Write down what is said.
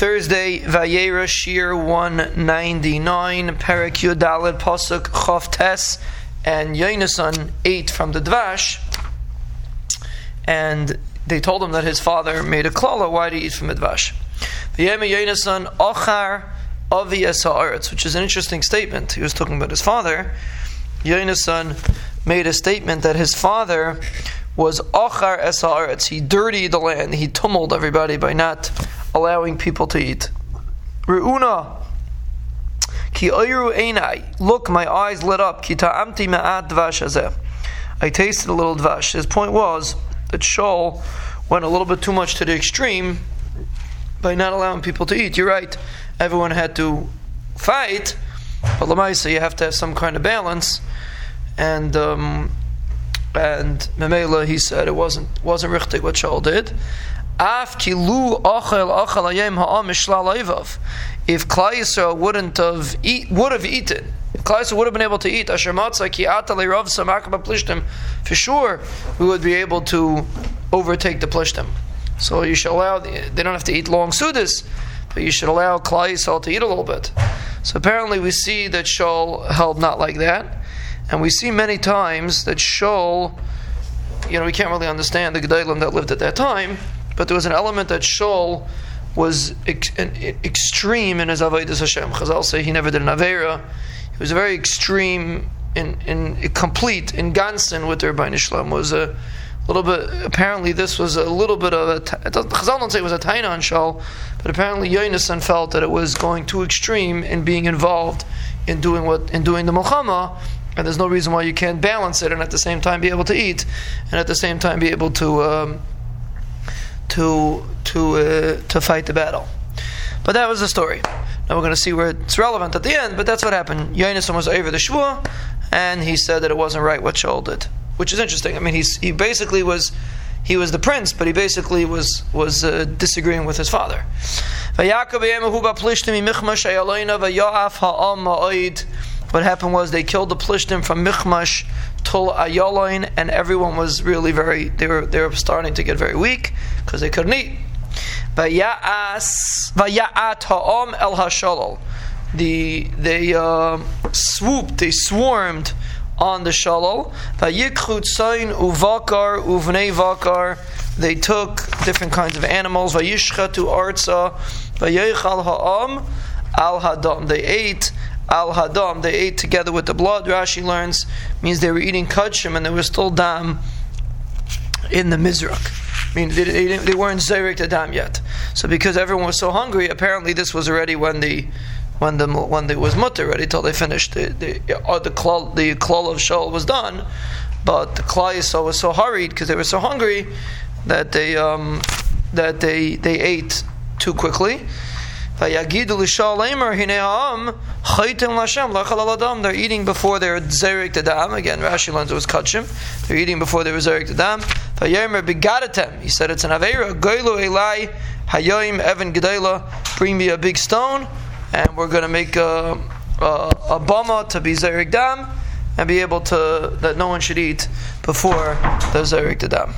Thursday, Vayera Shir 199, Perak Yudalid Pasuk Chav Tes, and Yonason ate from the Dvash, and they told him that his father made a klala, why did he eat from the Dvash? Vayema Yonason Ochar Avi Esaretz, which is an interesting statement. He was talking about his father. Yonason made a statement that his father was Ochar Esaretz. He dirtied the land, he tumbled everybody by not allowing people to eat. Re'una. Ki oyru. Look, my eyes lit up. Ki ta'amti ma'at dvash. I tasted a little dvash. His point was that Shaul went a little bit too much to the extreme by not allowing people to eat. You're right. Everyone had to fight, but Lamaisa, you have to have some kind of balance. And um, and Memela, he said it wasn't wasn't richtig what Shaul did. Af kilu achel achel ayem mishlal If Yisrael wouldn't have eat, would have eaten, if would have been able to eat asher matzah ki ata leirav samakam plishtim, for sure we would be able to overtake the plishtim. So you should allow. They don't have to eat long sudas, but you should allow Yisrael to eat a little bit. So apparently we see that Shaul held not like that, and we see many times that Shaul, you know, we can't really understand the Gedalim that lived at that time but there was an element that Shaul was ex- extreme in his avodas Hashem. Chazal say he never did an avera. He was very extreme in, in complete in Gansen with the Rabbi Shalom was a little bit. Apparently, this was a little bit of a. Chazal don't say it was a taina on Shaul, but apparently Yonasan felt that it was going too extreme in being involved in doing what in doing the milchama, and there's no reason why you can't balance it and at the same time be able to eat, and at the same time be able to. Um, to to uh, to fight the battle. But that was the story. Now we're going to see where it's relevant at the end. But that's what happened. Yonason was over the shvua, and he said that it wasn't right what Shaul did, which is interesting. I mean, he's he basically was he was the prince, but he basically was was uh, disagreeing with his father. What happened was they killed the Plishtim from Michmash Tul Ayaloin, and everyone was really very, they were, they were starting to get very weak because they couldn't eat. Vaya'at ha'om el hashalol. The, they uh, swooped, they swarmed on the shalol. Vayikchut sain uvakar uvnei vakar. They took different kinds of animals. Vayishchatu arza. Vayichal ha'om al hadam. They ate al hadam, they ate together with the blood. Rashi learns means they were eating kachim and there was still dam in the mizrak. I mean, they, they, they weren't zerek the dam yet. So because everyone was so hungry, apparently this was already when the when the when there was mutter ready till they finished the the uh, the klal the klal of shol was done, but the klal was so hurried because they were so hungry that they um, that they they ate too quickly. Vayagidu l'shal emer hine'am chaytim l'Hashem lachal adam. They're eating before they're zerik the dam. Again, Rashi learns it was kachim. They're eating before they were zerik the dam. Vayemer begadatem. He said it's an avera. Goylu elai hayoim evan gedela. Bring me a big stone, and we're going to make a, a, a bama to be zerik dam and be able to that no one should eat before the zerik the dam.